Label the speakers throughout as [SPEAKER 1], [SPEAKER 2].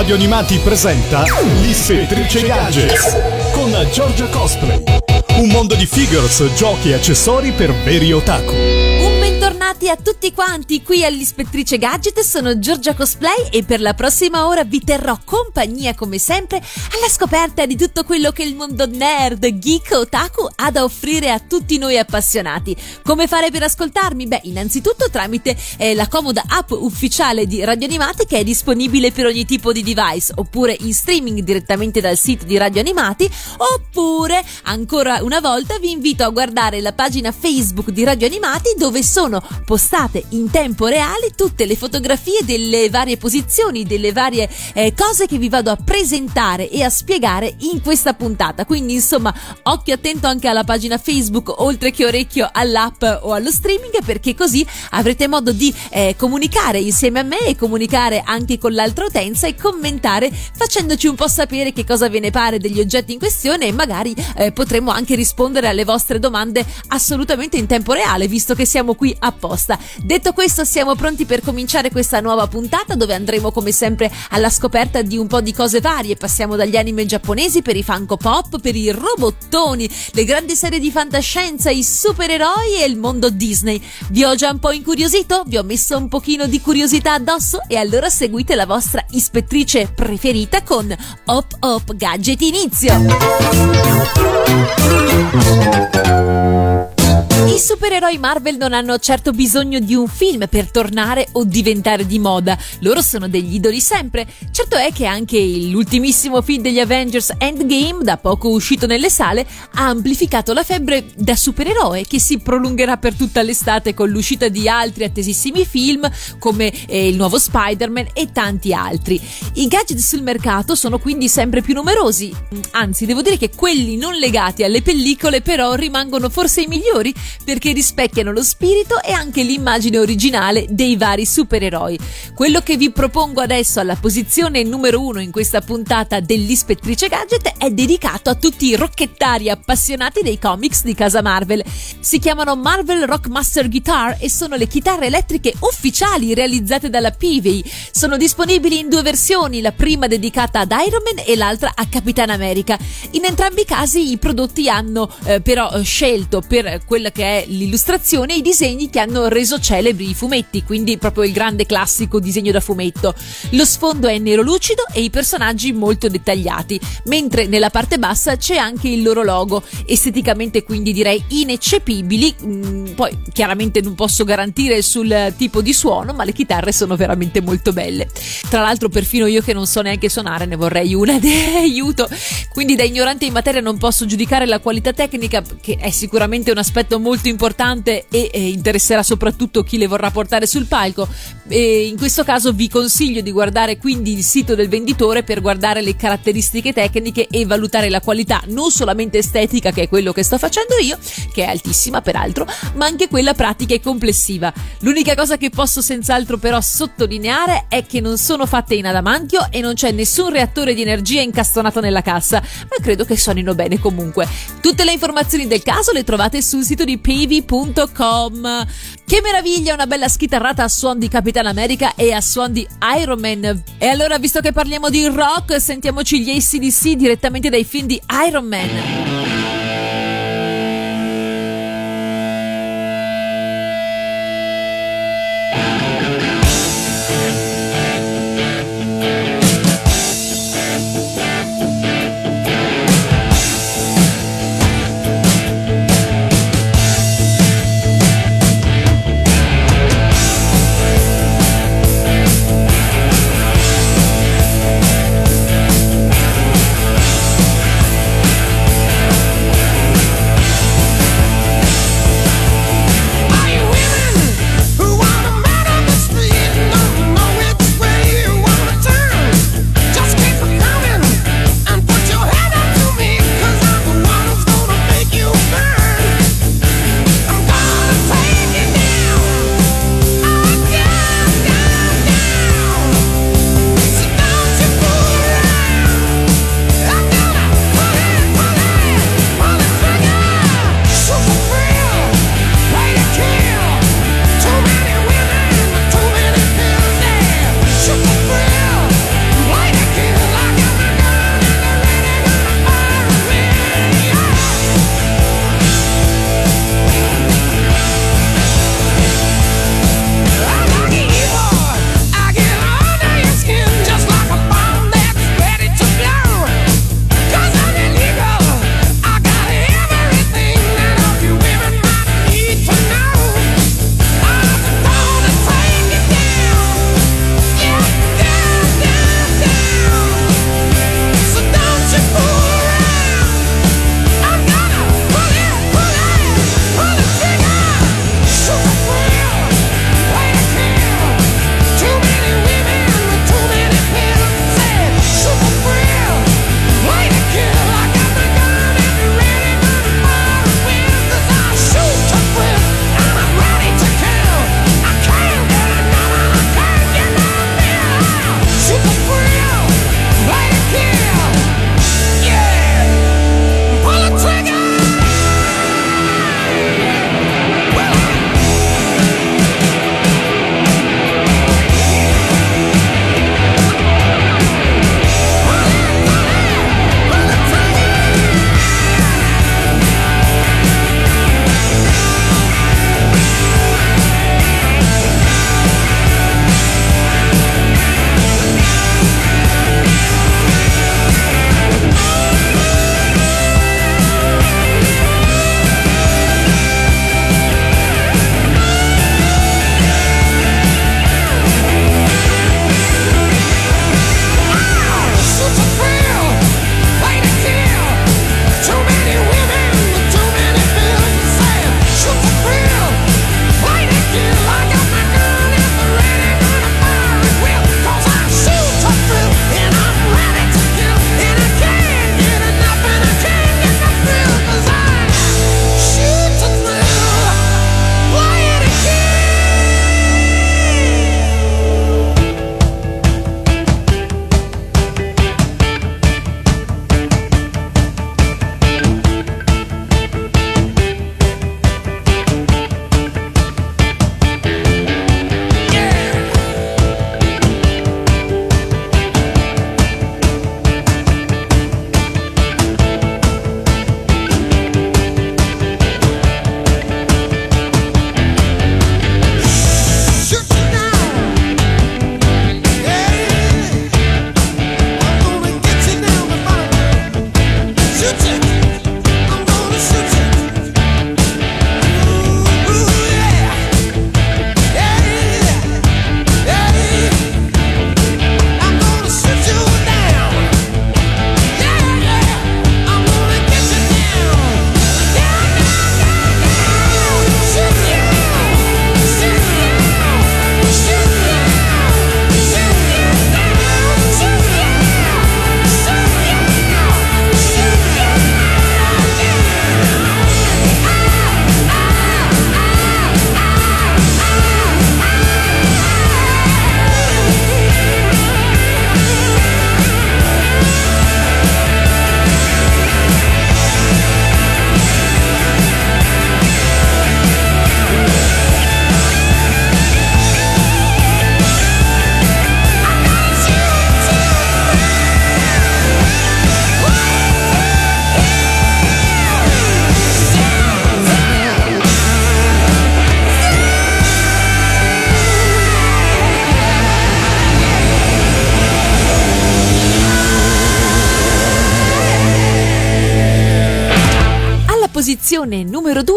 [SPEAKER 1] Radio Animati presenta L'Ispettrice Gadgets con Giorgia Cosplay. Un mondo di figures, giochi e accessori per veri otaku.
[SPEAKER 2] Bentornati a tutti quanti qui all'Ispettrice Gadget, sono Giorgia Cosplay e per la prossima ora vi terrò compagnia come sempre alla scoperta di tutto quello che il mondo nerd, geek, otaku ha da offrire a tutti noi appassionati. Come fare per ascoltarmi? Beh, innanzitutto tramite eh, la comoda app ufficiale di Radio Animati che è disponibile per ogni tipo di device, oppure in streaming direttamente dal sito di Radio Animati, oppure ancora una volta vi invito a guardare la pagina Facebook di Radio Animati dove sono postate in tempo reale tutte le fotografie delle varie posizioni, delle varie eh, cose che vi vado a presentare e a spiegare in questa puntata. Quindi, insomma, occhio attento anche alla pagina Facebook, oltre che orecchio all'app o allo streaming, perché così avrete modo di eh, comunicare insieme a me e comunicare anche con l'altra utenza e commentare facendoci un po' sapere che cosa ve ne pare degli oggetti in questione e magari eh, potremo anche rispondere alle vostre domande assolutamente in tempo reale, visto che siamo qui apposta risposta. Detto questo, siamo pronti per cominciare questa nuova puntata dove andremo come sempre alla scoperta di un po' di cose varie. Passiamo dagli anime giapponesi per i Funko Pop, per i robottoni, le grandi serie di fantascienza, i supereroi e il mondo Disney. Vi ho già un po' incuriosito? Vi ho messo un pochino di curiosità addosso? E allora seguite la vostra ispettrice preferita con Hop Hop Gadget Inizio! I supereroi Marvel non hanno certo bisogno di un film per tornare o diventare di moda, loro sono degli idoli sempre. Certo è che anche l'ultimissimo film degli Avengers Endgame, da poco uscito nelle sale, ha amplificato la febbre da supereroe che si prolungherà per tutta l'estate con l'uscita di altri attesissimi film come eh, il nuovo Spider-Man e tanti altri. I gadget sul mercato sono quindi sempre più numerosi, anzi devo dire che quelli non legati alle pellicole però rimangono forse i migliori perché rispecchiano lo spirito e anche l'immagine originale dei vari supereroi. Quello che vi propongo adesso alla posizione numero uno in questa puntata dell'Ispettrice Gadget è dedicato a tutti i rocchettari appassionati dei comics di casa Marvel. Si chiamano Marvel Rockmaster Guitar e sono le chitarre elettriche ufficiali realizzate dalla Peavey. Sono disponibili in due versioni, la prima dedicata ad Iron Man e l'altra a Capitan America. In entrambi i casi i prodotti hanno eh, però scelto per quella che è l'illustrazione e i disegni che hanno reso celebri i fumetti, quindi proprio il grande classico disegno da fumetto. Lo sfondo è nero lucido e i personaggi molto dettagliati, mentre nella parte bassa c'è anche il loro logo, esteticamente quindi direi ineccepibili. Mm, poi chiaramente non posso garantire sul tipo di suono, ma le chitarre sono veramente molto belle. Tra l'altro perfino io che non so neanche suonare ne vorrei una di aiuto, quindi da ignorante in materia non posso giudicare la qualità tecnica, che è sicuramente un aspetto molto importante e, e interesserà soprattutto chi le vorrà portare sul palco. E in questo caso vi consiglio di guardare quindi il sito del venditore per guardare le caratteristiche tecniche e valutare la qualità non solamente estetica, che è quello che sto facendo io, che è altissima peraltro, ma anche quella pratica e complessiva. L'unica cosa che posso senz'altro però sottolineare è che non sono fatte in adamantio e non c'è nessun reattore di energia incastonato nella cassa, ma credo che suonino bene comunque. Tutte le informazioni del caso le trovate sul sito di P tv.com. Che meraviglia, una bella schitarrata a suon di Capitan America e a suon di Iron Man. E allora, visto che parliamo di rock, sentiamoci gli ACDC direttamente dai film di Iron Man.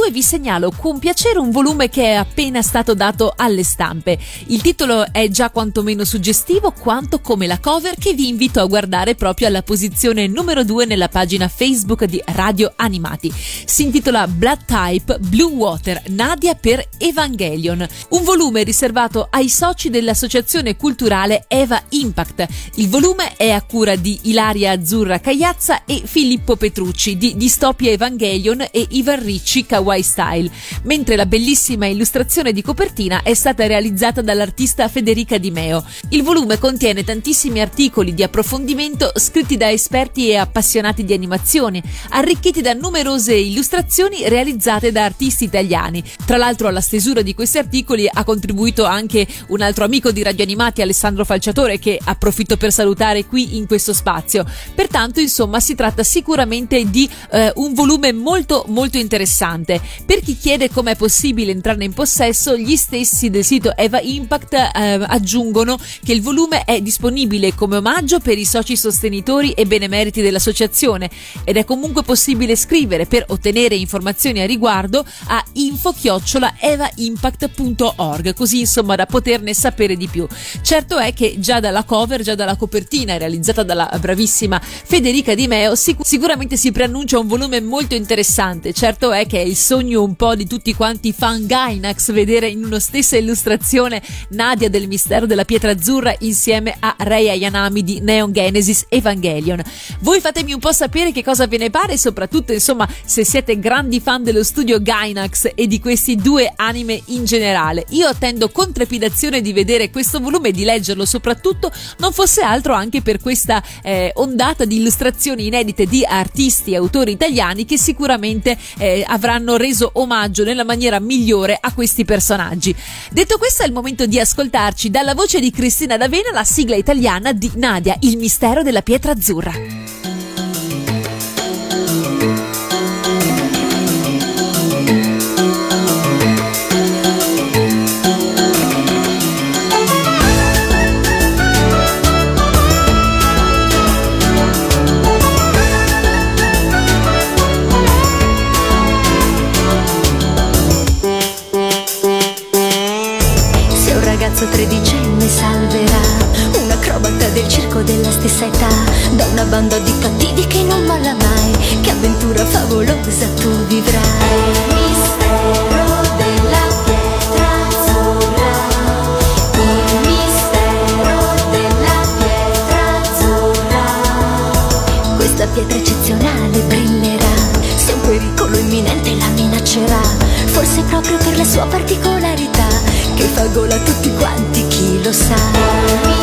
[SPEAKER 2] 2 vi segnalo con piacere un volume che è appena stato dato alle stampe. Il titolo è già quantomeno suggestivo quanto come la cover che vi invito a guardare proprio alla posizione numero 2 nella pagina Facebook di Radio Animati. Si intitola Blood Type Blue Water Nadia per Evangelion, un volume riservato ai soci dell'associazione culturale Eva Impact. Il volume è a cura di Ilaria Azzurra Cagliazza e Filippo Petrucci di Distopia Evangelion e Ivan Ricci Kawaii Style, mentre la bellissima illustrazione di copertina è stata realizzata dall'artista Federica Di Meo. Il volume contiene tantissimi articoli di approfondimento scritti da esperti e appassionati di animazione, arricchiti da numerose illustrazioni realizzate da artisti italiani. Tra l'altro alla stesura di questi articoli ha contribuito anche un altro amico di Radio Animati, Alessandro Falciatore, che approfitto per salutare qui in questo spazio. Pertanto, insomma, si tratta sicuramente di eh, un volume molto molto interessante. Per chi chiede com'è possibile entrarne in possesso, gli stessi del sito Eva Impact eh, aggiungono che il volume è disponibile come omaggio per i soci sostenitori e benemeriti dell'associazione ed è comunque possibile scrivere per ottenere informazioni a riguardo a info-evaimpact.org così insomma da poterne sapere di più. Certo è che già dalla cover, già dalla copertina realizzata dalla bravissima Federica Di Meo sic- sicuramente si preannuncia un volume molto interessante. Certo è che è il sogno un po' di tutti quanti fan Gainax vedere in una stessa illustrazione Nadia del mistero della pietra azzurra insieme a Rei Ayanami di Neon Genesis Evangelion. Voi fatemi un po' sapere che cosa ve ne pare soprattutto insomma se siete grandi fan dello studio Gainax e di questi due anime in generale. Io attendo con trepidazione di vedere questo volume e di leggerlo soprattutto non fosse altro anche per questa eh, ondata di illustrazioni inedite di artisti e autori italiani che sicuramente eh, avranno reso omaggio nella maniera migliore a questi personaggi. Detto questo è il momento di ascoltarci dalla voce di Cristina D'Avena la sigla italiana di Nadia, il mistero della pietra azzurra.
[SPEAKER 3] Età. Da una banda di cattivi che non molla mai che avventura favolosa tu vivrai. Il mistero della pietra azzurra. Il mistero della pietra azzurra. Questa pietra eccezionale brillerà. Se un pericolo imminente la minaccerà. Forse proprio per la sua particolarità che fa gola a tutti quanti, chi lo sa.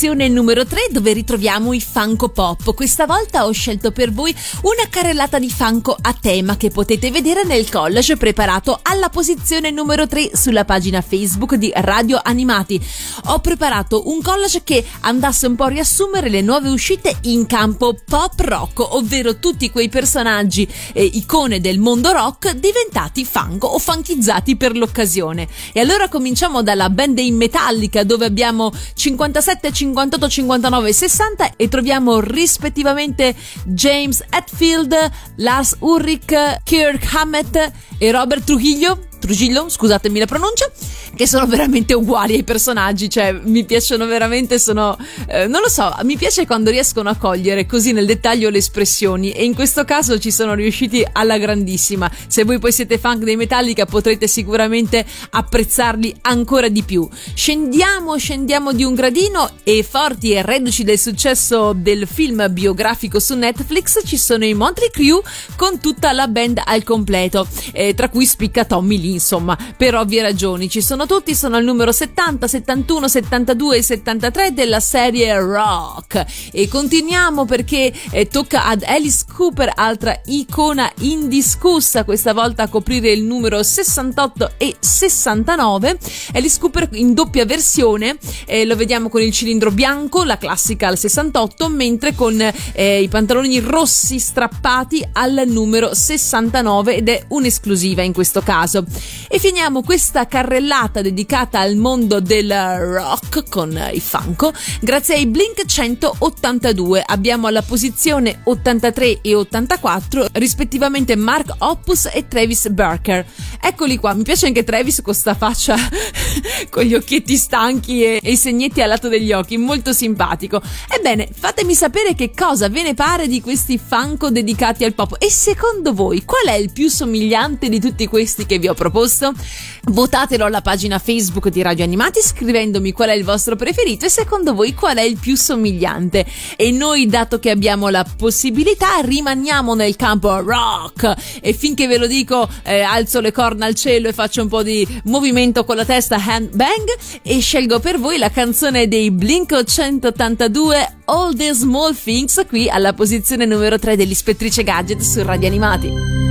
[SPEAKER 2] Posizione numero 3 dove ritroviamo i Funko Pop. Questa volta ho scelto per voi una carrellata di Funko a tema che potete vedere nel collage preparato alla posizione numero 3 sulla pagina Facebook di Radio Animati. Ho preparato un collage che andasse un po' a riassumere le nuove uscite in campo pop rock, ovvero tutti quei personaggi e icone del mondo rock diventati Funko o funkizzati per l'occasione. E allora cominciamo dalla band in Metallica dove abbiamo abbiamo 57, 58, 59 60 e troviamo rispettivamente James Hetfield, Lars Ulrich, Kirk Hammett e Robert Trujillo Trujillo, scusatemi la pronuncia, che sono veramente uguali ai personaggi, cioè mi piacciono veramente, sono, eh, non lo so, mi piace quando riescono a cogliere così nel dettaglio le espressioni e in questo caso ci sono riusciti alla grandissima. Se voi poi siete fan dei Metallica potrete sicuramente apprezzarli ancora di più. Scendiamo, scendiamo di un gradino e forti e reduci del successo del film biografico su Netflix ci sono i Montreal Crew con tutta la band al completo, eh, tra cui spicca Tommy Lee insomma, per ovvie ragioni. Ci sono tutti, sono al numero 70, 71, 72 e 73 della serie Rock. E continuiamo perché eh, tocca ad Alice Cooper, altra icona indiscussa, questa volta a coprire il numero 68 e 69. Alice Cooper in doppia versione, eh, lo vediamo con il cilindro bianco, la classica al 68, mentre con eh, i pantaloni rossi strappati al numero 69 ed è un'esclusiva in questo caso. E finiamo questa carrellata dedicata al mondo del rock con i Funko grazie ai Blink 182. Abbiamo alla posizione 83 e 84 rispettivamente Mark Opus e Travis Barker. Eccoli qua, mi piace anche Travis con questa faccia con gli occhietti stanchi e, e, i segnetti al lato degli occhi, molto simpatico. Ebbene, fatemi sapere che cosa ve ne pare di questi Funko dedicati al pop e secondo voi qual è il più somigliante di tutti questi che vi ho proposto? Proposto? Votatelo alla pagina Facebook di Radio Animati scrivendomi qual è il vostro preferito e secondo voi qual è il più somigliante. E noi, dato che abbiamo la possibilità, rimaniamo nel campo rock e finché ve lo dico eh, alzo le corna al cielo e faccio un po' di movimento con la testa hand bang e scelgo per voi la canzone dei Blink 182 All the Small Things qui alla posizione numero 3 dell'Ispettrice Gadget su Radio Animati.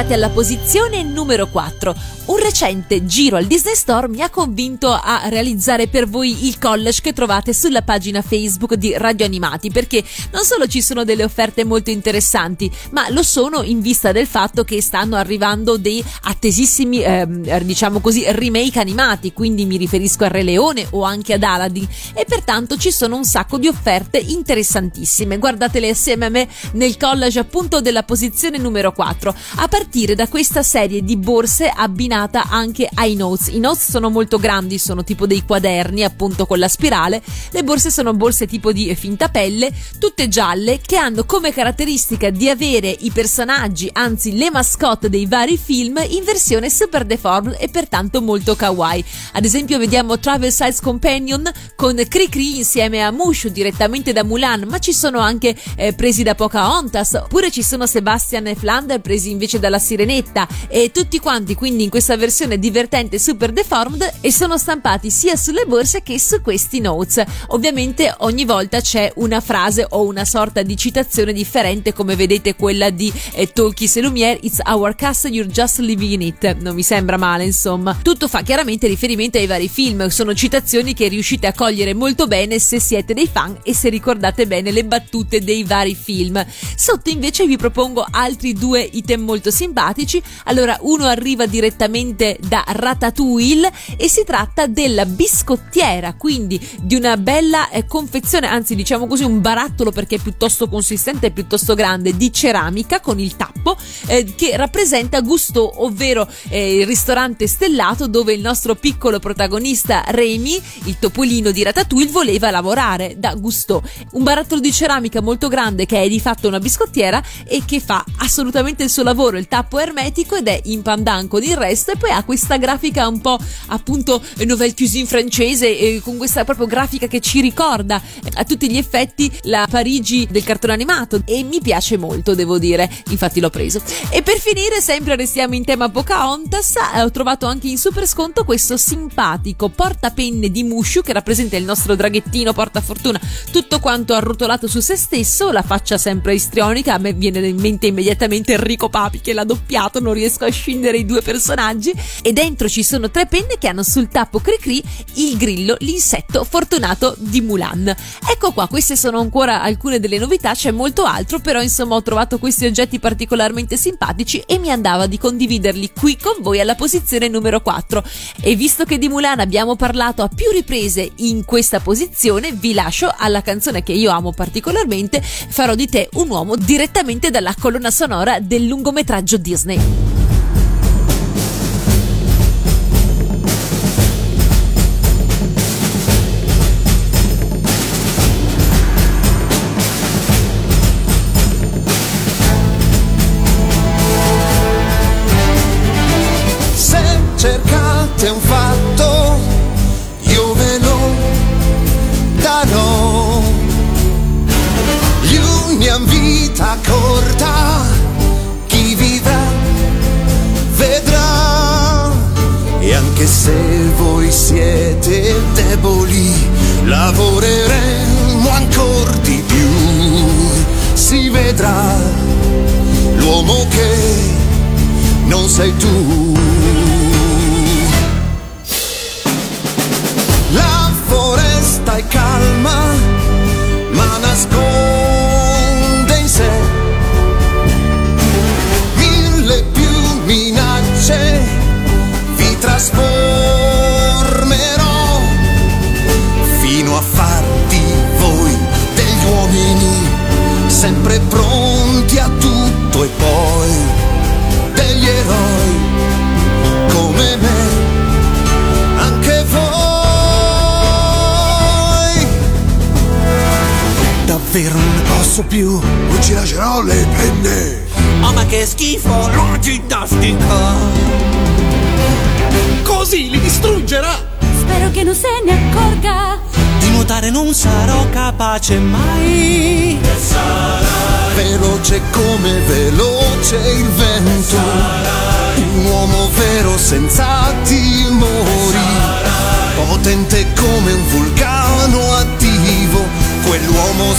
[SPEAKER 2] Arrivati alla posizione numero 4. Un recente giro al Disney Store mi ha convinto a realizzare per voi il college che trovate sulla pagina Facebook di Radio Animati, perché non solo ci sono delle offerte molto interessanti, ma lo sono in vista del fatto che stanno arrivando dei attesissimi, ehm, diciamo così, remake animati, quindi mi riferisco a Re Leone o anche ad Aladdin, e pertanto ci sono un sacco di offerte interessantissime. Guardatele assieme a me nel college appunto della posizione numero 4, a partire da questa serie di borse abbinate abbinata anche ai notes. I notes sono molto grandi, sono tipo dei quaderni appunto con la spirale. Le borse sono borse tipo di finta pelle, tutte gialle, che hanno come caratteristica di avere i personaggi, anzi le mascotte dei vari film in versione super deformed e pertanto molto kawaii. Ad esempio vediamo Travel Size Companion con Cricri insieme a Mushu direttamente da Mulan, ma ci sono anche eh, presi da Pocahontas, oppure ci sono Sebastian e Flander presi invece dalla Sirenetta e tutti quanti quindi in questo questa versione divertente super deformed e sono stampati sia sulle borse che su questi notes. Ovviamente ogni volta c'è una frase o una sorta di citazione differente come vedete quella di eh, Tolkien e Lumiere It's our castle, you're just living in it. Non mi sembra male insomma. Tutto fa chiaramente riferimento ai vari film, sono citazioni che riuscite a cogliere molto bene se siete dei fan e se ricordate bene le battute dei vari film. Sotto invece vi propongo altri due item molto simpatici. Allora uno arriva direttamente direttamente da Ratatouille e si tratta della biscottiera, quindi di una bella eh, confezione, anzi diciamo così un barattolo perché è piuttosto consistente e piuttosto grande di ceramica con il tappo eh, che rappresenta Gusto, ovvero eh, il ristorante stellato dove il nostro piccolo protagonista Remy, il topolino di Ratatouille, voleva lavorare da Gusto. Un barattolo di ceramica molto grande che è di fatto una biscottiera e che fa assolutamente il suo lavoro, il tappo ermetico ed è in pandan con resto questo e poi ha questa grafica un po' appunto nouvelle cuisine francese eh, con questa proprio grafica che ci ricorda a tutti gli effetti la Parigi del cartone animato. E mi piace molto devo dire. Infatti l'ho preso. E per finire sempre restiamo in tema Pocahontas eh, ho trovato anche in super sconto questo simpatico portapenne di Mushu che rappresenta il nostro draghettino portafortuna tutto quanto arrotolato su se stesso la faccia sempre istrionica a me viene in mente immediatamente Enrico Papi che l'ha doppiato non riesco a scindere i due personaggi personaggi e dentro ci sono tre penne che hanno sul tappo Cricri il grillo, l'insetto fortunato di Mulan. Ecco qua, queste sono ancora alcune delle novità, c'è molto altro, però insomma ho trovato questi oggetti particolarmente simpatici e mi andava di condividerli qui con voi alla posizione numero 4. E visto che di Mulan abbiamo parlato a più riprese in questa posizione, vi lascio alla canzone che io amo particolarmente, farò di te un uomo direttamente dalla colonna sonora del lungometraggio Disney.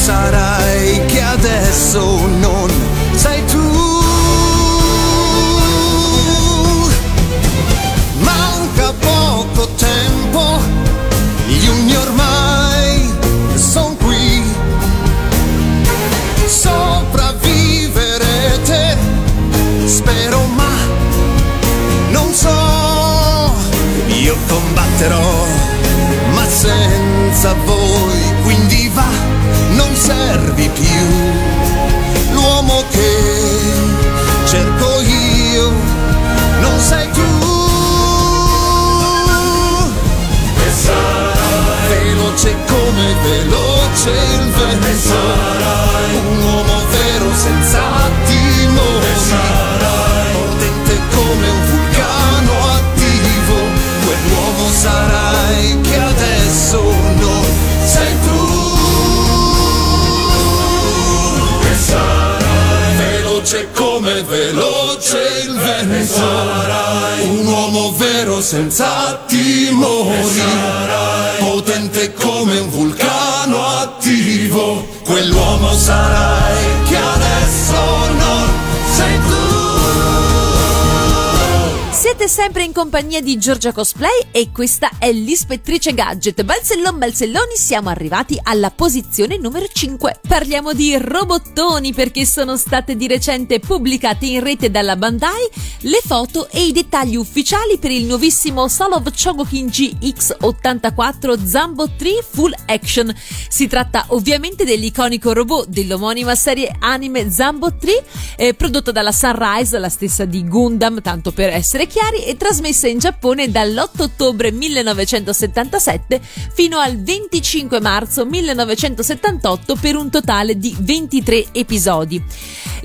[SPEAKER 4] sarai che adesso non sei tu. Manca poco tempo, giugno ormai sono qui. Sopravviverete, spero ma non so, io combatterò. Senza timori. Potente come un vulcano attivo. Quell'uomo sarai
[SPEAKER 2] Siete sempre in compagnia di Giorgia Cosplay e questa è l'ispettrice Gadget. Balzellon Balzelloni, siamo arrivati alla posizione numero 5. Parliamo di robottoni perché sono state di recente pubblicate in rete dalla Bandai le foto e i dettagli ufficiali per il nuovissimo Solov Chogokin GX84 Zambo 3 Full Action. Si tratta ovviamente dell'iconico robot dell'omonima serie anime Zambo 3, eh, prodotto dalla Sunrise, la stessa di Gundam, tanto per essere chiari, e trasmessa in Giappone dall'8 ottobre 1977 fino al 25 marzo 1978 per un totale di 23 episodi.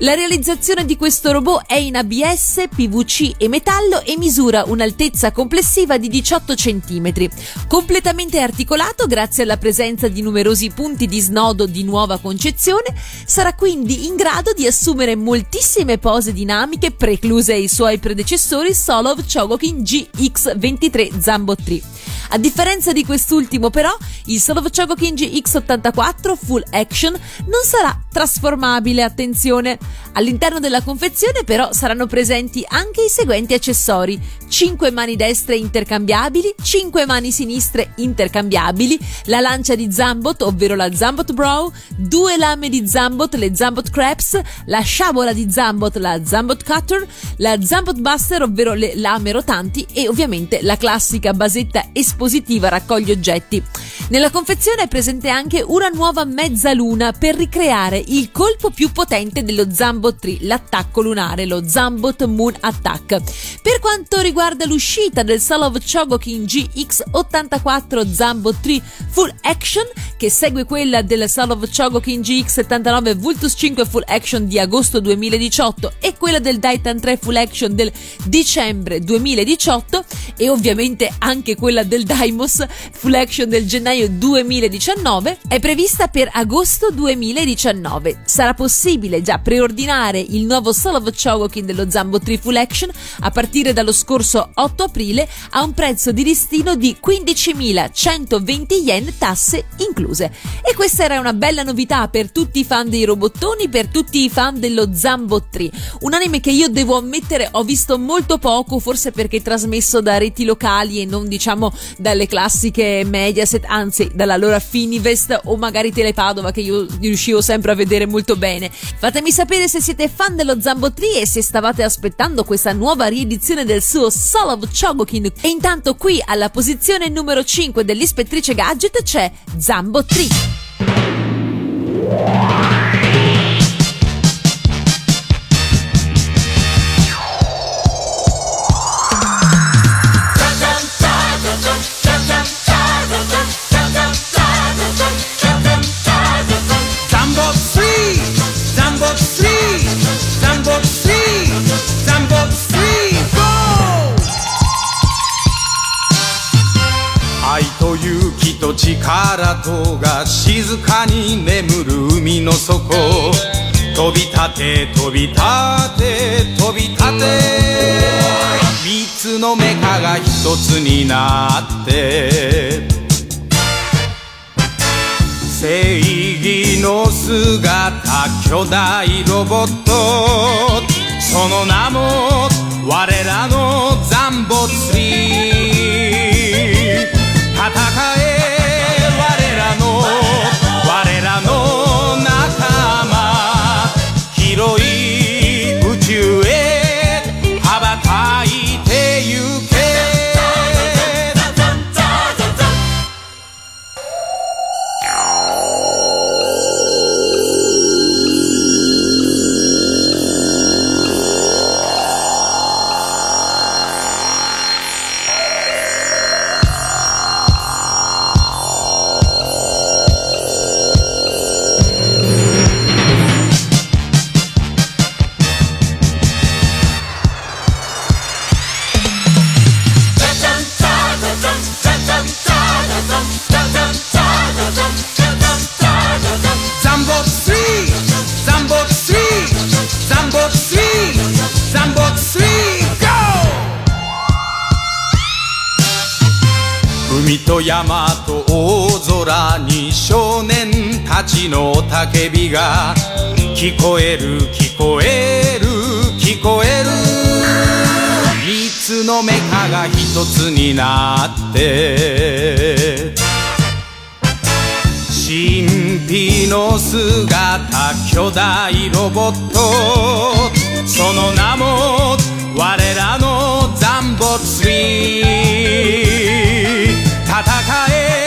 [SPEAKER 2] La realizzazione di questo robot è in ABS, PVC e metallo e misura un'altezza complessiva di 18 cm. Completamente articolato grazie alla presenza di numerosi punti di snodo di nuova concezione, sarà quindi in grado di assumere moltissime pose dinamiche precluse ai suoi predecessori Solov Chogokin GX23 Zambo 3. A differenza di quest'ultimo però, il Solov Chogokin GX84 Full Action non sarà trasformabile, attenzione. All'interno della confezione però saranno presenti anche i seguenti accessori: 5 mani destre intercambiabili, 5 mani sinistre intercambiabili, la lancia di Zambot, ovvero la Zambot Brow, due lame di Zambot, le Zambot Crabs, la sciabola di Zambot, la Zambot Cutter, la Zambot Buster, ovvero le lame rotanti e ovviamente la classica basetta espositiva raccoglie oggetti. Nella confezione è presente anche una nuova mezzaluna per ricreare il colpo più potente dello Zambot 3, l'attacco lunare, lo Zambot Moon Attack. Per quanto riguarda l'uscita del Solov Chogokin GX84 Zambot 3 Full Action, che segue quella del Solov Chogokin GX79 Vultus 5 Full Action di agosto 2018 e quella del Titan 3 Full Action del dicembre 2018 e ovviamente anche quella del Daimos Full Action del gennaio 2019, è prevista per agosto 2019. Sarà possibile già preordinare il nuovo Solov Chogokin dello Zambo 3 Full Action a partire dallo scorso 8 aprile a un prezzo di listino di 15.120 yen tasse incluse. E questa era una bella novità per tutti i fan dei robottoni, per tutti i fan dello Zambo 3, un anime che io devo ammettere ho visto molto poco, forse perché trasmesso da reti locali e non diciamo dalle classiche Mediaset, anzi dalla loro Finivest o magari Telepadova che io riuscivo sempre a vedere molto bene. Fatemi sapere se siete fan dello Zambo 3 e se stavate aspettando questa nuova riedizione del suo Solov Chogokin. E intanto qui alla posizione numero 5 dell'ispettrice Gadget c'è Zambo 3.
[SPEAKER 5] 勇気と力とが静かに眠る海の底。飛び立て飛び立て飛び立て。三つのメカが一つになって。正義の姿巨大ロボット。その名も我らのザンボツリー I pack a 一山と大空に少年たちの叫びが聞こえる聞こえる聞こえる。三つのメカが一つになって神秘の姿巨大ロボットその名も我らのザンボツリー。戦え。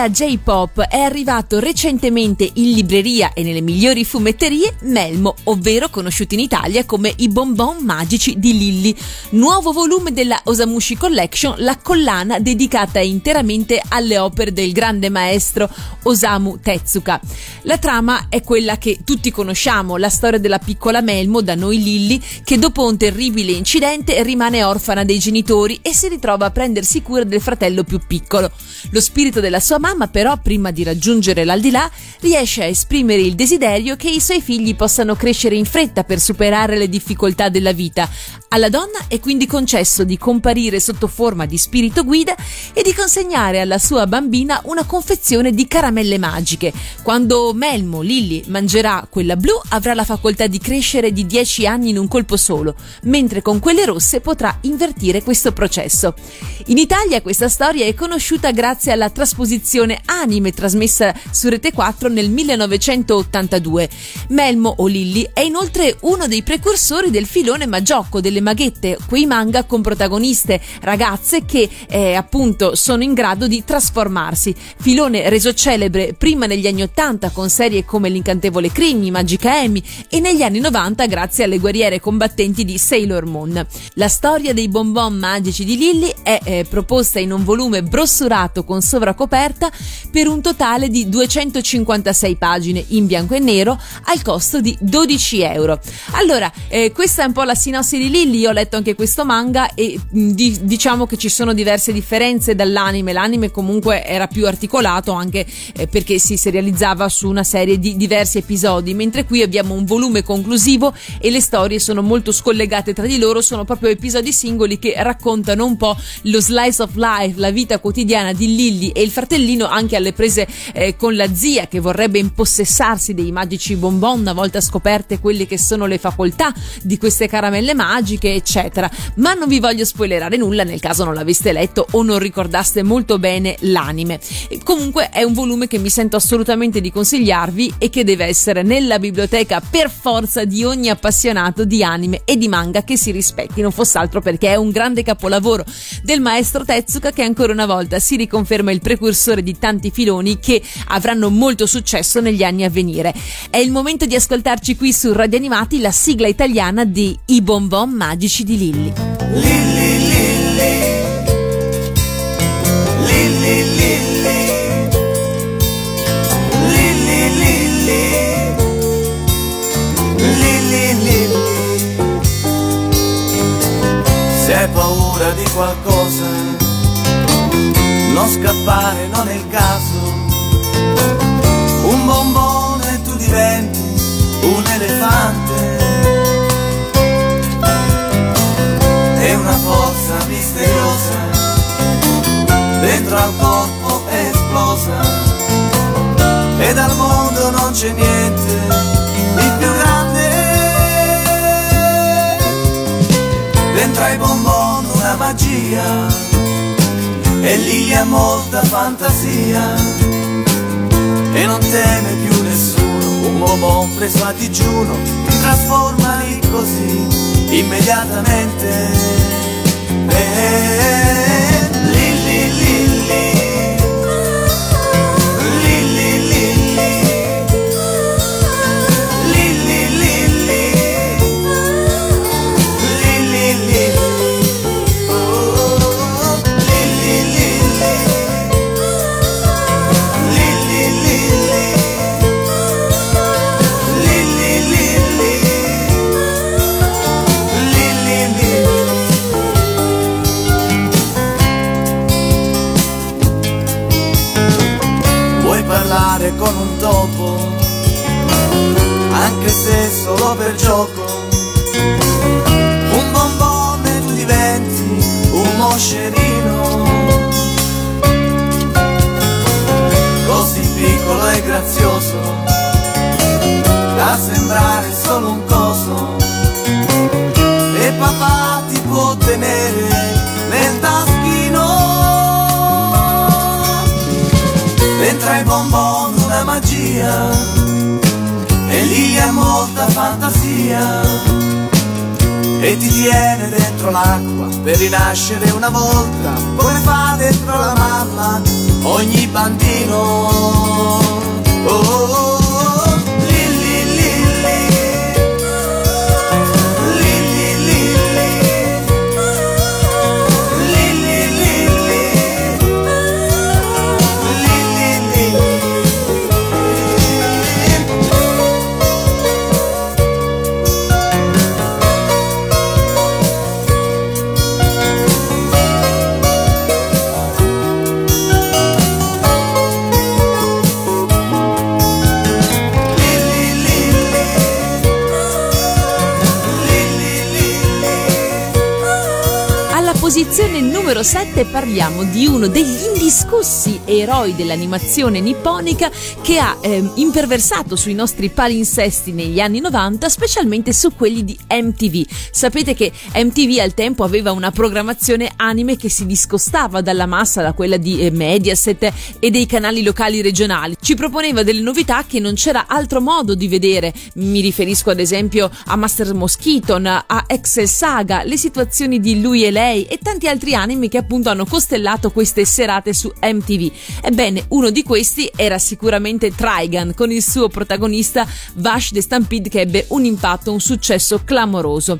[SPEAKER 5] GO!
[SPEAKER 2] Grazie a J-Pop è arrivato recentemente in libreria e nelle migliori fumetterie Melmo, ovvero conosciuti in Italia come i bonbon magici di Lilly, nuovo volume della Osamushi Collection, la collana dedicata interamente alle opere del grande maestro Osamu Tezuka. La trama è quella che tutti conosciamo, la storia della piccola Melmo, da noi Lilly, che dopo un terribile incidente rimane orfana dei genitori e si ritrova a prendersi cura del fratello più piccolo. Lo spirito della sua mamma, però, prima di raggiungere l'aldilà, riesce a esprimere il desiderio che i suoi figli possano crescere in fretta per superare le difficoltà della vita. Alla donna è quindi concesso di comparire sotto forma di spirito guida e di consegnare alla sua bambina una confezione di caramelle magiche. Quando Melmo, Lilly, mangerà quella blu, avrà la facoltà di crescere di 10 anni in un colpo solo, mentre con quelle rosse potrà invertire questo processo. In Italia questa storia è conosciuta grazie alla trasposizione anime trasmessa su Rete 4 nel 1982. Melmo o Lilly è inoltre uno dei precursori del filone Magiocco delle maghette, quei manga con protagoniste ragazze che eh, appunto sono in grado di trasformarsi. Filone reso celebre prima negli anni 80 con serie come L'incantevole Crimi, Magica Amy e negli anni 90 grazie alle guerriere combattenti di Sailor Moon. La storia dei bonbon magici di Lilly è eh, proposta in un volume brossurato con sovracoperta per un totale di 256 pagine in bianco e nero al costo di 12 euro. Allora, eh, questa è un po' la sinossi di Lilly, io ho letto anche questo manga e mh, di- diciamo che ci sono diverse differenze dall'anime, l'anime comunque era più articolato anche eh, perché si serializzava su una serie di diversi episodi, mentre qui abbiamo un volume conclusivo e le storie sono molto scollegate tra di loro, sono proprio episodi singoli che raccontano un po' lo slice of life, la vita quotidiana di Lilly e il fratellino anche alle prese eh, con la zia che vorrebbe impossessarsi dei magici bonbon una volta scoperte quelle che sono le facoltà di queste caramelle magiche, eccetera. Ma non vi voglio spoilerare nulla nel caso non l'aveste letto o non ricordaste molto bene l'anime. Comunque è un volume che mi sento assolutamente di consigliarvi e che deve essere nella biblioteca per forza di ogni appassionato di anime e di manga che si rispetti, non fosse altro perché è un grande capolavoro del maestro Tezuka che ancora una volta si riconferma il precursore di di tanti filoni che avranno molto successo negli anni a venire. È il momento di ascoltarci qui su Radio Animati la sigla italiana di I bonbon magici di Lilli.
[SPEAKER 6] Lilli, Lilli. Lilli, Lilli. Lilli, Lilli. Lilli, Lilli. Se hai paura di qualcosa non scappare, non è il caso. Un bombone tu diventi un elefante. È una forza misteriosa. Dentro al corpo è esplosa. E dal mondo non c'è niente di più grande. Dentro ai bonbon una magia e lì ha molta fantasia. E non teme più nessuno. Un bonbon preso a digiuno trasforma lì così immediatamente. Eh,
[SPEAKER 2] dell'animazione nipponica che ha ehm, imperversato sui nostri palinsesti negli anni 90, specialmente su quelli di MTV. Sapete che MTV al tempo aveva una programmazione anime che si discostava dalla massa, da quella di eh, Mediaset e dei canali locali regionali. Ci proponeva delle novità che non c'era altro modo di vedere. Mi riferisco ad esempio a Master Moschiton, a Excel Saga, le situazioni di lui e lei e tanti altri anime che appunto hanno costellato queste serate su MTV. Ebbene, uno di questi era sicuramente Trigun con il suo protagonista Vash the Stampede che ebbe un impatto, un successo clamoroso.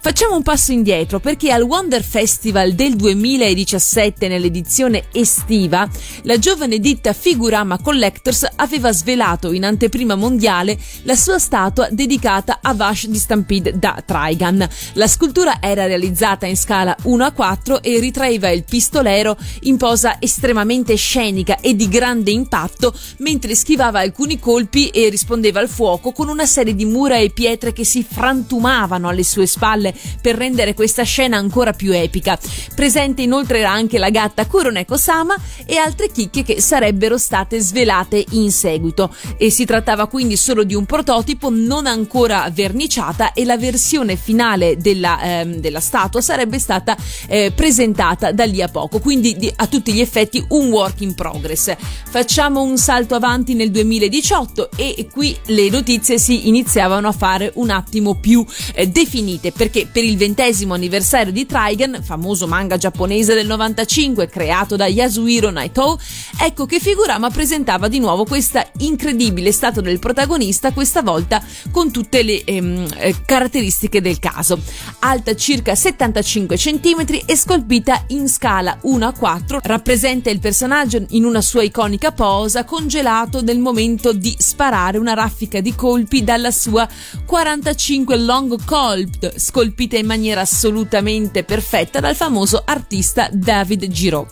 [SPEAKER 2] Facciamo un passo indietro perché al Wonder Festival del 2017 nell'edizione estiva la giovane ditta Figurama Collectors aveva svelato in anteprima mondiale la sua statua dedicata a Vash di Stampede da Trigun. La scultura era realizzata in scala 1 a 4 e ritraeva il pistolero in posa estremamente scenica e di grande impatto mentre schivava alcuni colpi e rispondeva al fuoco con una serie di mura e pietre che si frantumavano alle sue spalle per rendere questa scena ancora più epica. Presente inoltre era anche la gatta Kuroneko-sama e altre chicche che sarebbero state svelate in seguito e si trattava quindi solo di un prototipo non ancora verniciata e la versione finale della, ehm, della statua sarebbe stata eh, presentata da lì a poco, quindi di- a tutti gli effetti un work in progress. Facciamo un salto avanti nel 2018 e qui le notizie si iniziavano a fare un attimo più eh, definite perché per il ventesimo anniversario di Trigun, famoso manga giapponese del 95 creato da Yasuhiro Naito, ecco che Figurama presentava di nuovo questa incredibile statua del protagonista, questa volta con tutte le ehm, eh, caratteristiche del caso. Alta circa 75 cm e scolpita in scala 1 a 4, rappresenta il personaggio in una sua iconica posa congelato nel momento di sparare una raffica di colpi dalla sua 45 long colp, scolpita in maniera assolutamente perfetta dal famoso artista David Giraud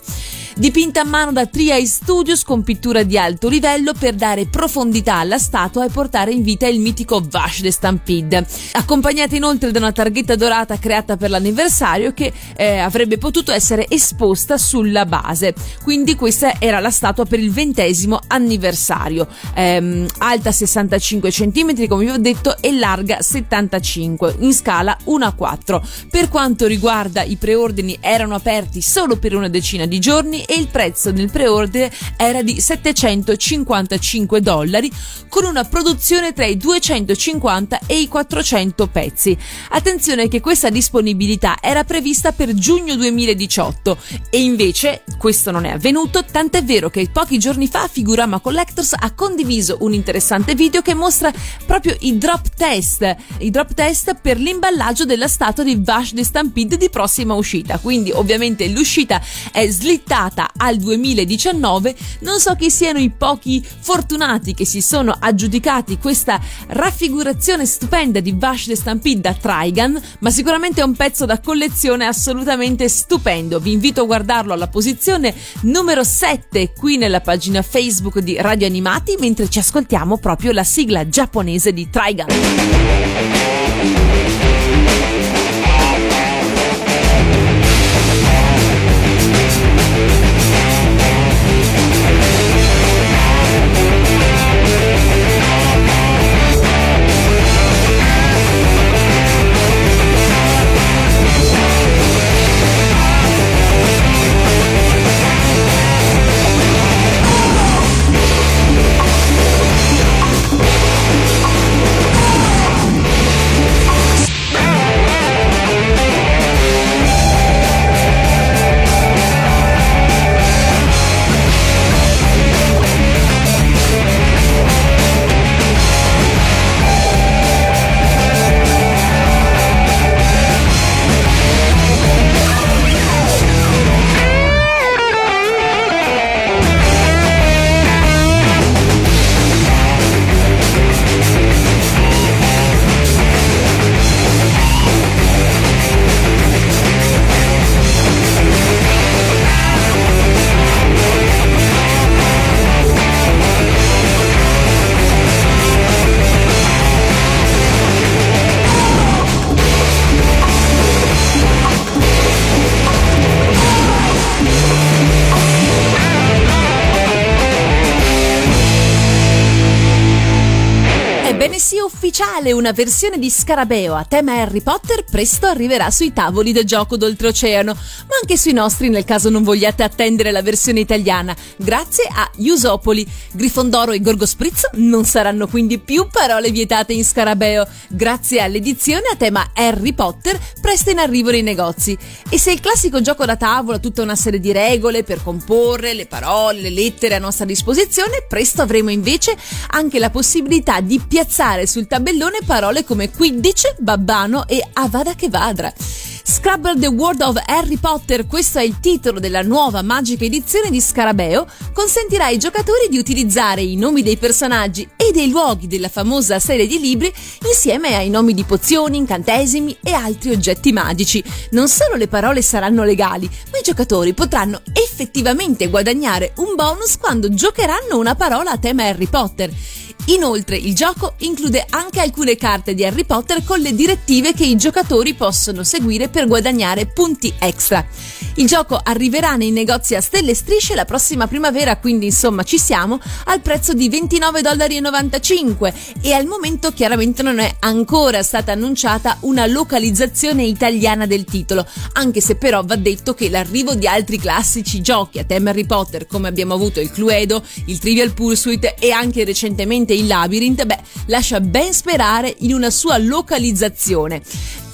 [SPEAKER 2] dipinta a mano da Triai Studios con pittura di alto livello per dare profondità alla statua e portare in vita il mitico Vash the Stampede. Accompagnata inoltre da una targhetta dorata creata per l'anniversario che eh, avrebbe potuto essere esposta sulla base. Quindi questa era la statua per il ventesimo anniversario. Ehm, alta 65 cm come vi ho detto e larga 75 in scala 1 a 4. Per quanto riguarda i preordini erano aperti solo per una decina di giorni e il prezzo del preordine era di 755 dollari con una produzione tra i 250 e i 400 pezzi. Attenzione che questa disponibilità era prevista per giugno 2018 e invece questo non è avvenuto, tant'è vero che pochi giorni fa Figurama Collectors ha condiviso un interessante video che mostra proprio i drop test, i drop test per l'imballaggio della statua di Vash the Stampede di prossima uscita. Quindi ovviamente l'uscita è slittata data al 2019. Non so chi siano i pochi fortunati che si sono aggiudicati questa raffigurazione stupenda di Vash the Stampede da Trigan, ma sicuramente è un pezzo da collezione assolutamente stupendo. Vi invito a guardarlo alla posizione numero 7 qui nella pagina Facebook di Radio Animati mentre ci ascoltiamo proprio la sigla giapponese di Trigun. Ufficiale una versione di Scarabeo a tema Harry Potter presto arriverà sui tavoli del gioco d'oltreoceano, ma anche sui nostri nel caso non vogliate attendere la versione italiana, grazie a Usopoli. Grifondoro e Gorgo Spritz non saranno quindi più parole vietate in Scarabeo, grazie all'edizione a tema Harry Potter presto in arrivo nei negozi. E se il classico gioco da tavola ha tutta una serie di regole per comporre le parole, le lettere a nostra disposizione, presto avremo invece anche la possibilità di piazzare sul tabellone tabellone parole come Quidditch, Babbano e Avada Kedavra. Scrabble The World of Harry Potter, questo è il titolo della nuova magica edizione di Scarabeo, consentirà ai giocatori di utilizzare i nomi dei personaggi e dei luoghi della famosa serie di libri insieme ai nomi di pozioni, incantesimi e altri oggetti magici. Non solo le parole saranno legali, ma i giocatori potranno effettivamente guadagnare un bonus quando giocheranno una parola a tema Harry Potter. Inoltre il gioco include anche alcune carte di Harry Potter con le direttive che i giocatori possono seguire per guadagnare punti extra. Il gioco arriverà nei negozi a stelle e strisce la prossima primavera, quindi insomma ci siamo, al prezzo di 29,95 e al momento chiaramente non è ancora stata annunciata una localizzazione italiana del titolo, anche se però va detto che l'arrivo di altri classici giochi a tema Harry Potter come abbiamo avuto il Cluedo, il Trivial Pursuit e anche recentemente il Labyrinth, beh, lascia ben sperare in una sua localizzazione.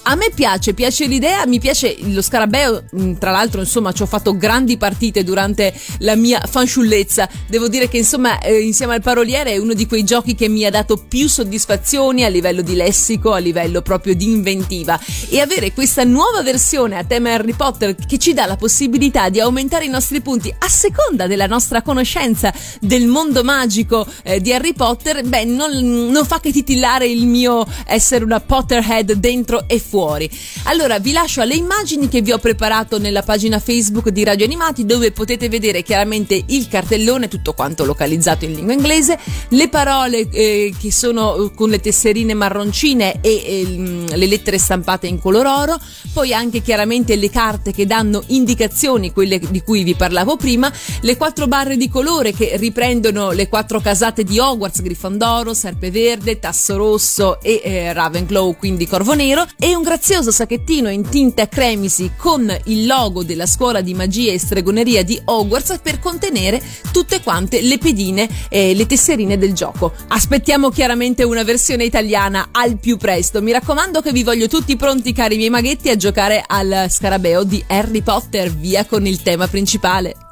[SPEAKER 2] A me piace, piace l'idea, mi piace lo scarabeo, mm, tra l'altro insomma ci ho fatto grandi partite durante la mia fanciullezza, devo dire che insomma eh, insieme al paroliere è uno di quei giochi che mi ha dato più soddisfazioni a livello di lessico, a livello proprio di inventiva. E avere questa nuova versione a tema Harry Potter che ci dà la possibilità di aumentare i nostri punti a seconda della nostra conoscenza del mondo magico eh, di Harry Potter, beh non, non fa che titillare il mio essere una Potterhead dentro e fuori fuori. Allora vi lascio alle immagini che vi ho preparato nella pagina Facebook di Radio Animati dove potete vedere chiaramente il cartellone, tutto quanto localizzato in lingua inglese, le parole eh, che sono eh, con le tesserine marroncine e eh, le lettere stampate in color oro, poi anche chiaramente le carte che danno indicazioni, quelle di cui vi parlavo prima, le quattro barre di colore che riprendono le quattro casate di Hogwarts, Grifondoro, Serpeverde, Tasso Rosso e eh, Ravenclaw, quindi Corvo Nero, e un un grazioso sacchettino in tinta cremisi con il logo della scuola di magia e stregoneria di Hogwarts per contenere tutte quante le pedine e le tesserine del gioco. Aspettiamo chiaramente una versione italiana al più presto. Mi raccomando che vi voglio tutti pronti, cari miei maghetti, a giocare al scarabeo di Harry Potter. Via con il tema principale.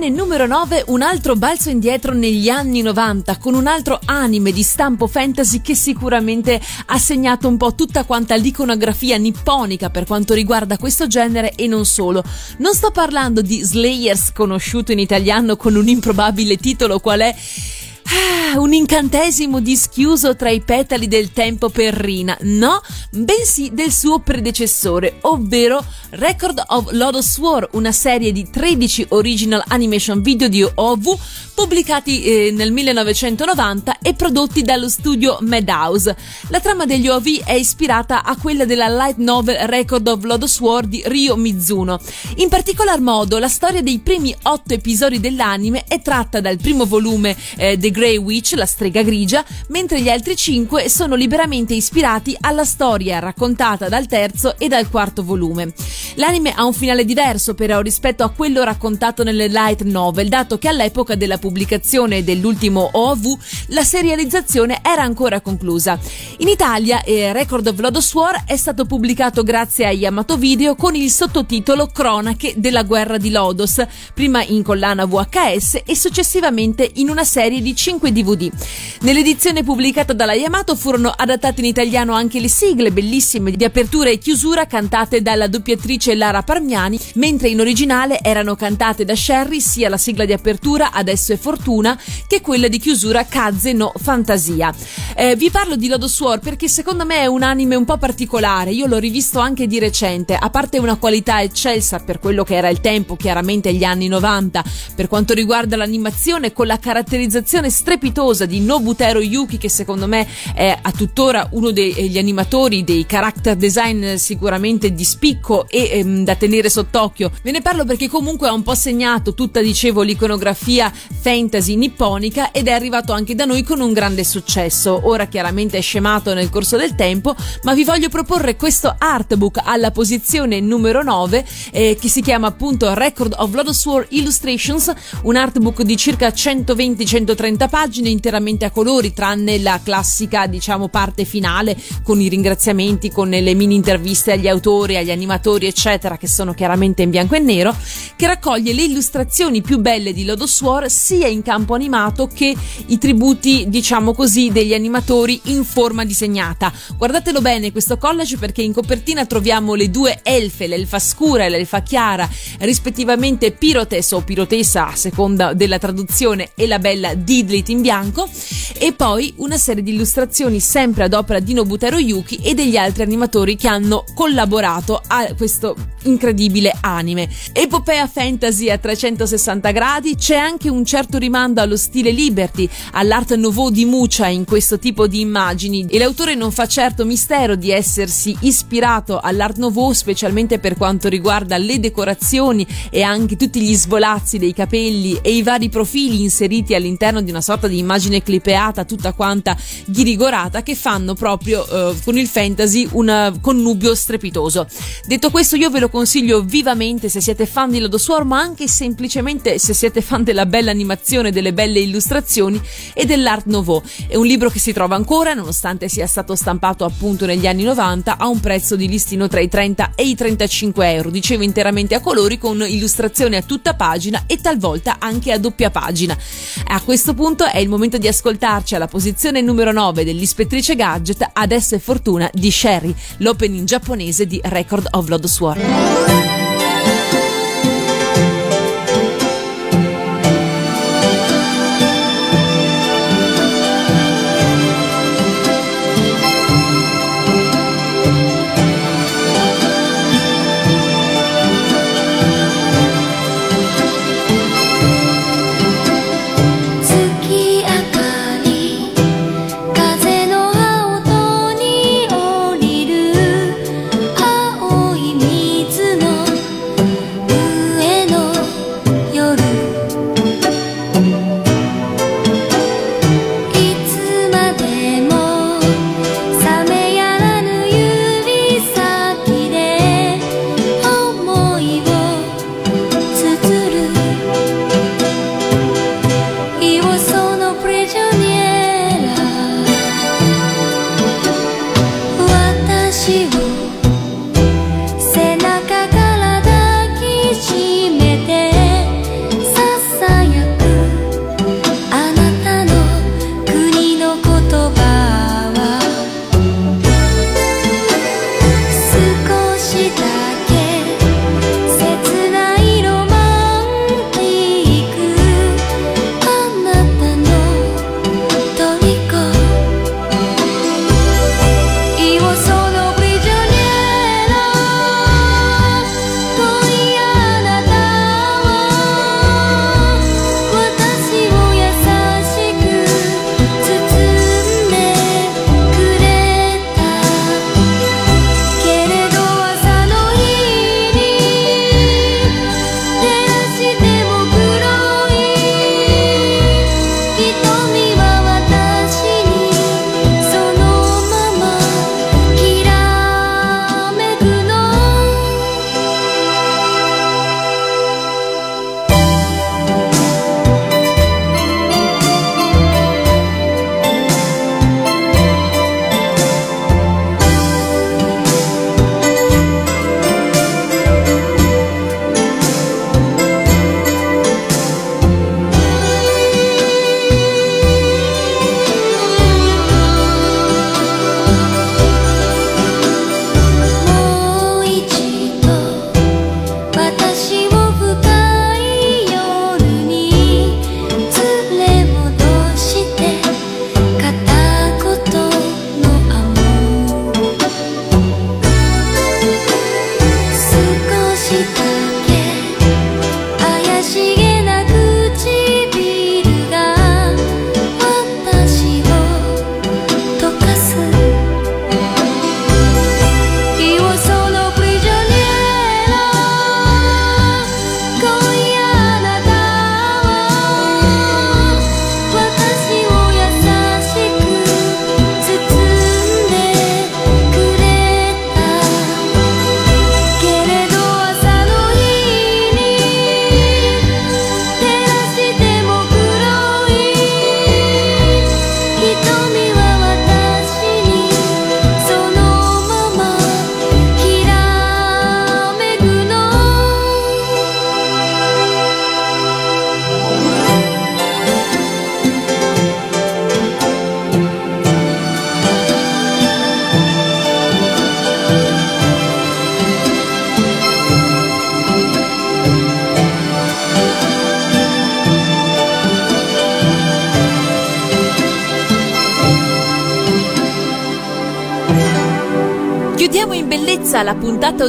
[SPEAKER 2] Posizione numero 9 un altro balzo indietro negli anni 90 con un altro anime di stampo fantasy che sicuramente ha segnato un po' tutta quanta l'iconografia nipponica per quanto riguarda questo genere e non solo. Non sto parlando di Slayers conosciuto in italiano con un improbabile titolo qual è Ah, un incantesimo dischiuso tra i petali del tempo per Rina, no, bensì del suo predecessore, ovvero Record of Lodos War, una serie di 13 original animation video di OV pubblicati eh, nel 1990 e prodotti dallo studio Madhouse. La trama degli OV è ispirata a quella della light novel Record of Lodos War di Ryo Mizuno. In particolar modo, la storia dei primi otto episodi dell'anime è tratta dal primo volume eh, The Grey Witch, la strega grigia, mentre gli altri cinque sono liberamente ispirati alla storia raccontata dal terzo e dal quarto volume. L'anime ha un finale diverso però rispetto a quello raccontato nelle light novel, dato che all'epoca della pubblicazione dell'ultimo OV la serializzazione era ancora conclusa. In Italia eh, Record of Lodos War è stato pubblicato grazie a Yamato Video con il sottotitolo Cronache della guerra di Lodos, prima in collana VHS e successivamente in una serie di 5 DVD. Nell'edizione pubblicata dalla Yamato furono adattate in italiano anche le sigle bellissime di apertura e chiusura cantate dalla doppiatrice Lara Parmiani, mentre in originale erano cantate da Sherry sia la sigla di apertura Adesso è fortuna che quella di chiusura Kaze no Fantasia. Eh, vi parlo di Lodo War perché secondo me è un anime un po' particolare, io l'ho rivisto anche di recente, a parte una qualità eccelsa per quello che era il tempo, chiaramente gli anni 90, per quanto riguarda l'animazione con la caratterizzazione strepitosa di Nobutero Yuki che secondo me è a tuttora uno degli animatori dei character design sicuramente di spicco e ehm, da tenere sott'occhio. Ve ne parlo perché comunque ha un po' segnato tutta, dicevo, l'iconografia fantasy nipponica ed è arrivato anche da noi con un grande successo. Ora chiaramente è scemato nel corso del tempo, ma vi voglio proporre questo artbook alla posizione numero 9 eh, che si chiama appunto Record of Lotus War Illustrations, un artbook di circa 120-130 pagine interamente a colori, tranne la classica, diciamo, parte finale con i ringraziamenti, con le mini interviste agli autori, agli animatori, eccetera, che sono chiaramente in bianco e nero, che raccoglie le illustrazioni più belle di Lodos War sia in campo animato che i tributi, diciamo così, degli animatori in forma disegnata. Guardatelo bene questo college perché in copertina troviamo le due elfe, l'elfa scura e l'elfa chiara, rispettivamente Pirotes o Pirotessa a seconda della traduzione e la bella Didlit in bianco e poi una serie di illustrazioni sempre ad opera di Nobutero Yuki e degli altri animatori che hanno collaborato a questo incredibile anime. Epopea fantasy a 360 gradi, c'è anche un certo rimando allo stile Liberty, all'art nouveau di Mucha in questo tipo di immagini e l'autore non fa certo mistero di essersi ispirato all'art nouveau specialmente per quanto riguarda le decorazioni e anche tutti gli svolazzi dei capelli e i vari profili inseriti all'interno di una sorta di immagine clipeata tutta quanta ghirigorata che fanno proprio eh, con il fantasy un connubio strepitoso. Detto questo io ve lo consiglio vivamente se siete fan di Lodo Swarm ma anche semplicemente se siete fan della bella animazione, delle belle illustrazioni e dell'art nouveau. È un libro che si trova ancora nonostante sia stato stampato appunto negli anni 90 a un prezzo di listino tra i 30 e i 35 euro, dicevo interamente a colori con illustrazione a tutta pagina e talvolta anche a doppia pagina. A questo punto è il momento di ascoltarci alla posizione numero 9 dell'ispettrice Gadget Adesso è fortuna di Sherry, l'opening giapponese di Record of Lodo Sword.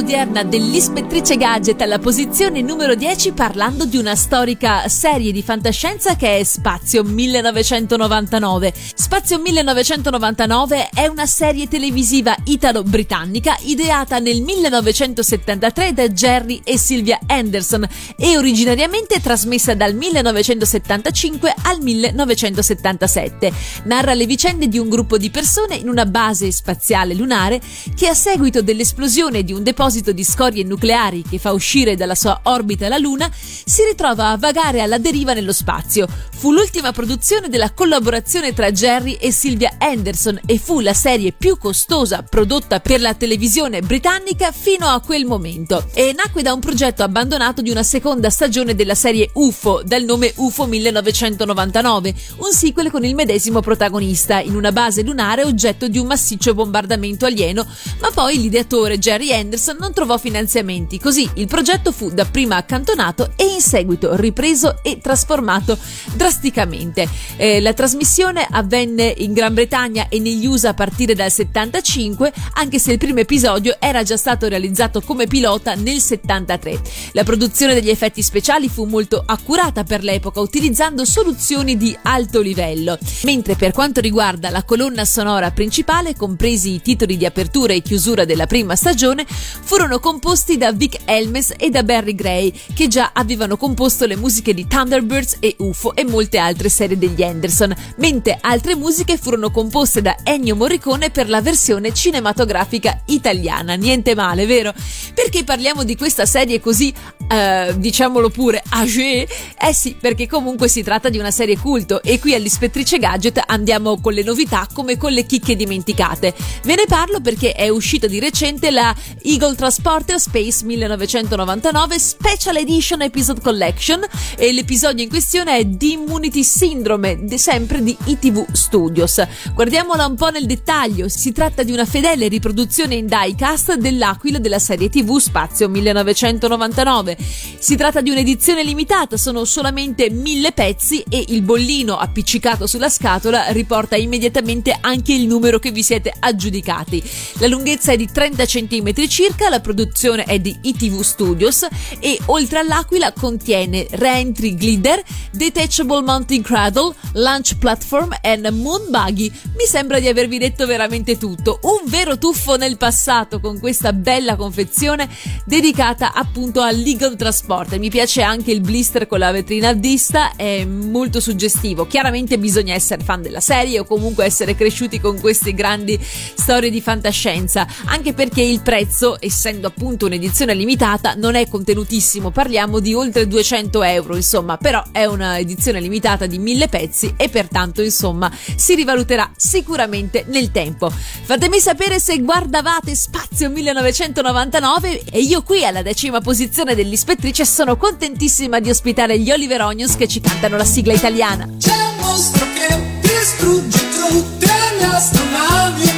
[SPEAKER 2] Odierna dell'Ispettrice Gadget alla posizione numero 10 parlando di una storica serie di fantascienza che è Spazio 1999. Spazio 1999 è una serie televisiva italo-britannica ideata nel 1973 da Jerry e Sylvia Anderson e originariamente trasmessa dal 1975 al 1977. Narra le vicende di un gruppo di persone in una base spaziale lunare che a seguito dell'esplosione di un deposito di scorie nucleari che fa uscire dalla sua orbita la Luna, si ritrova a vagare alla deriva nello spazio. Fu l'ultima produzione della collaborazione tra Jerry e Sylvia Anderson e fu la serie più costosa prodotta per la televisione britannica fino a quel momento e nacque da un progetto abbandonato di una seconda stagione della serie UFO dal nome UFO 1999, un sequel con il medesimo protagonista in una base lunare oggetto di un massiccio bombardamento alieno, ma poi l'ideatore Jerry Anderson non trovò finanziamenti, così il progetto fu dapprima accantonato e in seguito ripreso e trasformato drasticamente. Eh, la trasmissione avvenne in Gran Bretagna e negli USA a partire dal 75, anche se il primo episodio era già stato realizzato come pilota nel 73. La produzione degli effetti speciali fu molto accurata per l'epoca, utilizzando soluzioni di alto livello, mentre per quanto riguarda la colonna sonora principale, compresi i titoli di apertura e chiusura della prima stagione, furono composti da Vic Elmes e da Barry Gray, che già avevano composto le musiche di Thunderbirds e UFO e molte altre serie degli Anderson, mentre altre musiche furono composte da Ennio Morricone per la versione cinematografica italiana. Niente male, vero? Perché parliamo di questa serie così, eh, diciamolo pure, âgée? Eh sì, perché comunque si tratta di una serie culto e qui all'Ispettrice Gadget andiamo con le novità come con le chicche dimenticate. Ve ne parlo perché è uscita di recente la Eagle Transporter Space 1999 Special Edition Episode Collection e l'episodio in questione è The Immunity Syndrome, sempre di ITV Studios. Guardiamola un po' nel dettaglio, si tratta di una fedele riproduzione in diecast dell'aquila della serie TV Spazio 1999. Si tratta di un'edizione limitata, sono solamente mille pezzi e il bollino appiccicato sulla scatola riporta immediatamente anche il numero che vi siete aggiudicati. La lunghezza è di 30 cm circa, la produzione è di ITV Studios e oltre all'aquila contiene Reentry Glider, Detachable Mounting Cradle, Launch Platform e Moon Buggy. Mi sembra di avervi detto veramente tutto. Un vero tuffo nel passato con questa bella confezione dedicata appunto al Legal Transport. Mi piace anche il blister con la vetrina a vista, è molto suggestivo. Chiaramente bisogna essere fan della serie o comunque essere cresciuti con queste grandi storie di fantascienza, anche perché il prezzo, essendo appunto un'edizione limitata, non è contenutissimo, parliamo di oltre 200 euro, insomma, però è una edizione limitata di mille pezzi e pertanto insomma si rivaluterà sicuramente nel tempo. Fatemi sapere se guardavate Spazio 1999 e io qui alla decima posizione dell'ispettrice sono contentissima di ospitare gli Oliver Onions che ci cantano la sigla italiana.
[SPEAKER 7] C'è un mostro che distrugge tutte le astronavi,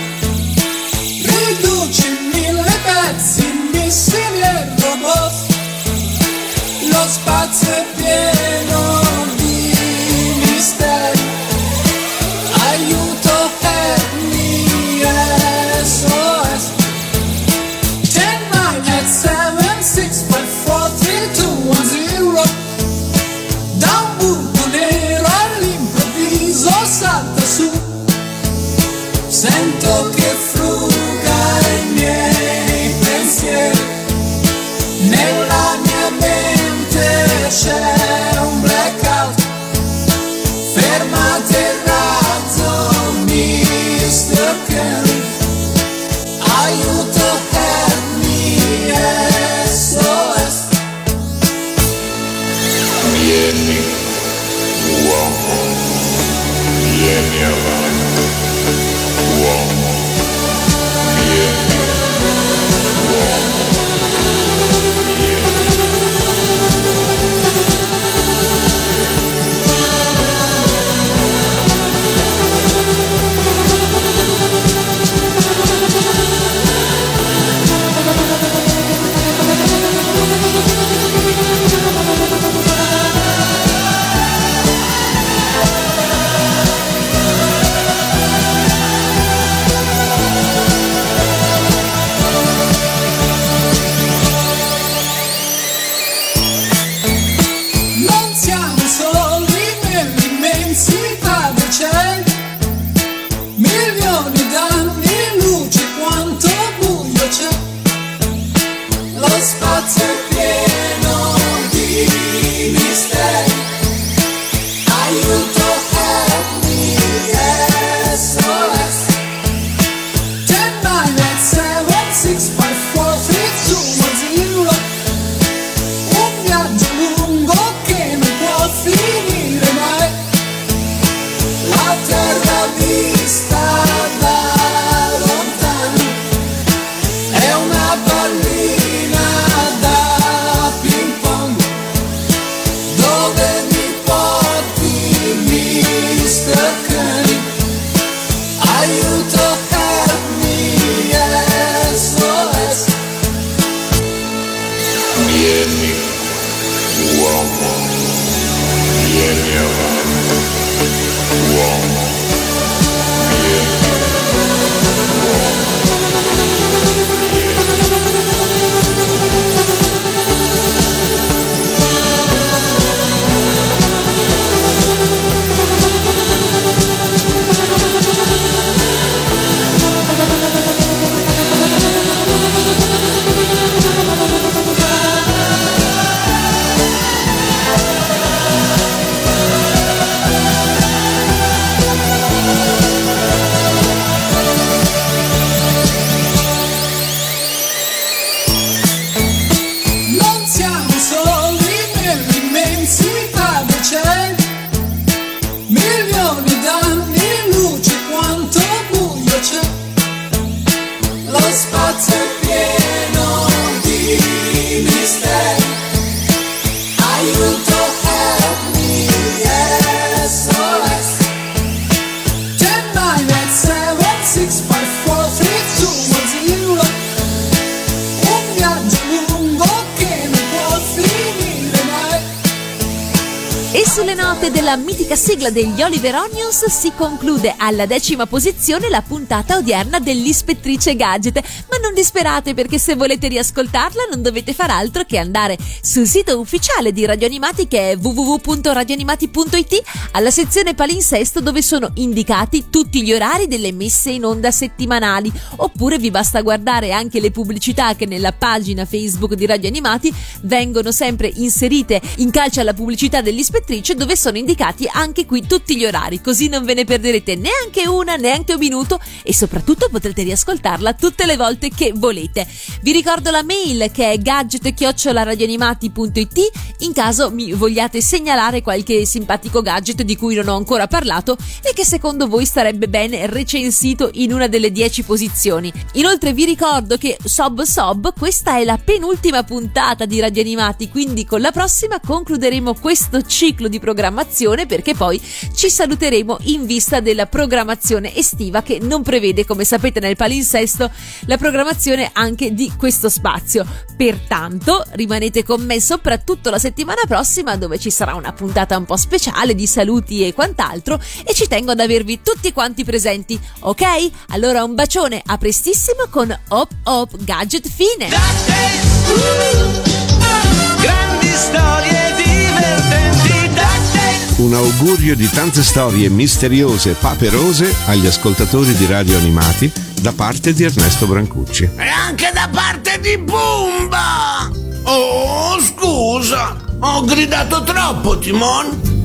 [SPEAKER 7] riduce in mille pezzi missili e robot. Lo spazio è pieno
[SPEAKER 2] della mitica sigla degli Oliver Onions si conclude alla decima posizione la puntata odierna dell'Ispettrice Gadget. Ma non disperate perché se volete riascoltarla non dovete far altro che andare sul sito ufficiale di Radio Animati che è www.radioanimati.it alla sezione palinsesto dove sono indicati tutti gli orari delle messe in onda settimanali. Oppure vi basta guardare anche le pubblicità che nella pagina Facebook di Radio Animati vengono sempre inserite in calce alla pubblicità dell'ispettrice dove sono indicati anche qui tutti gli orari, così non ve ne perderete neanche una, neanche un minuto e soprattutto potrete riascoltarla tutte le volte che volete. Vi ricordo la mail che è gadget@radioanimati.it in caso mi vogliate segnalare qualche simpatico gadget di cui non ho ancora parlato e che secondo voi sarebbe bene recensito in una delle 10 posizioni. Inoltre vi ricordo che Sob Sob questa è la penultima puntata di Radio Animati, quindi con la prossima concluderemo questo ciclo di programmazione perché poi ci saluteremo in vista della programmazione estiva che non prevede, come sapete nel palinsesto, la programmazione anche di questo spazio. Pertanto rimanete con me soprattutto la settimana prossima dove ci sarà una puntata un po' speciale di saluti e quant'altro e ci tengo ad avervi tutti quanti presenti, ok? Allora un bacione, a prestissimo con Hop Hop Gadget Fine!
[SPEAKER 5] Grandi storie divertenti
[SPEAKER 8] Un augurio di tante storie misteriose e paperose agli ascoltatori di radio animati da parte di Ernesto Brancucci.
[SPEAKER 4] E anche da parte di Pumba! Oh, scusa, ho gridato troppo, Timon.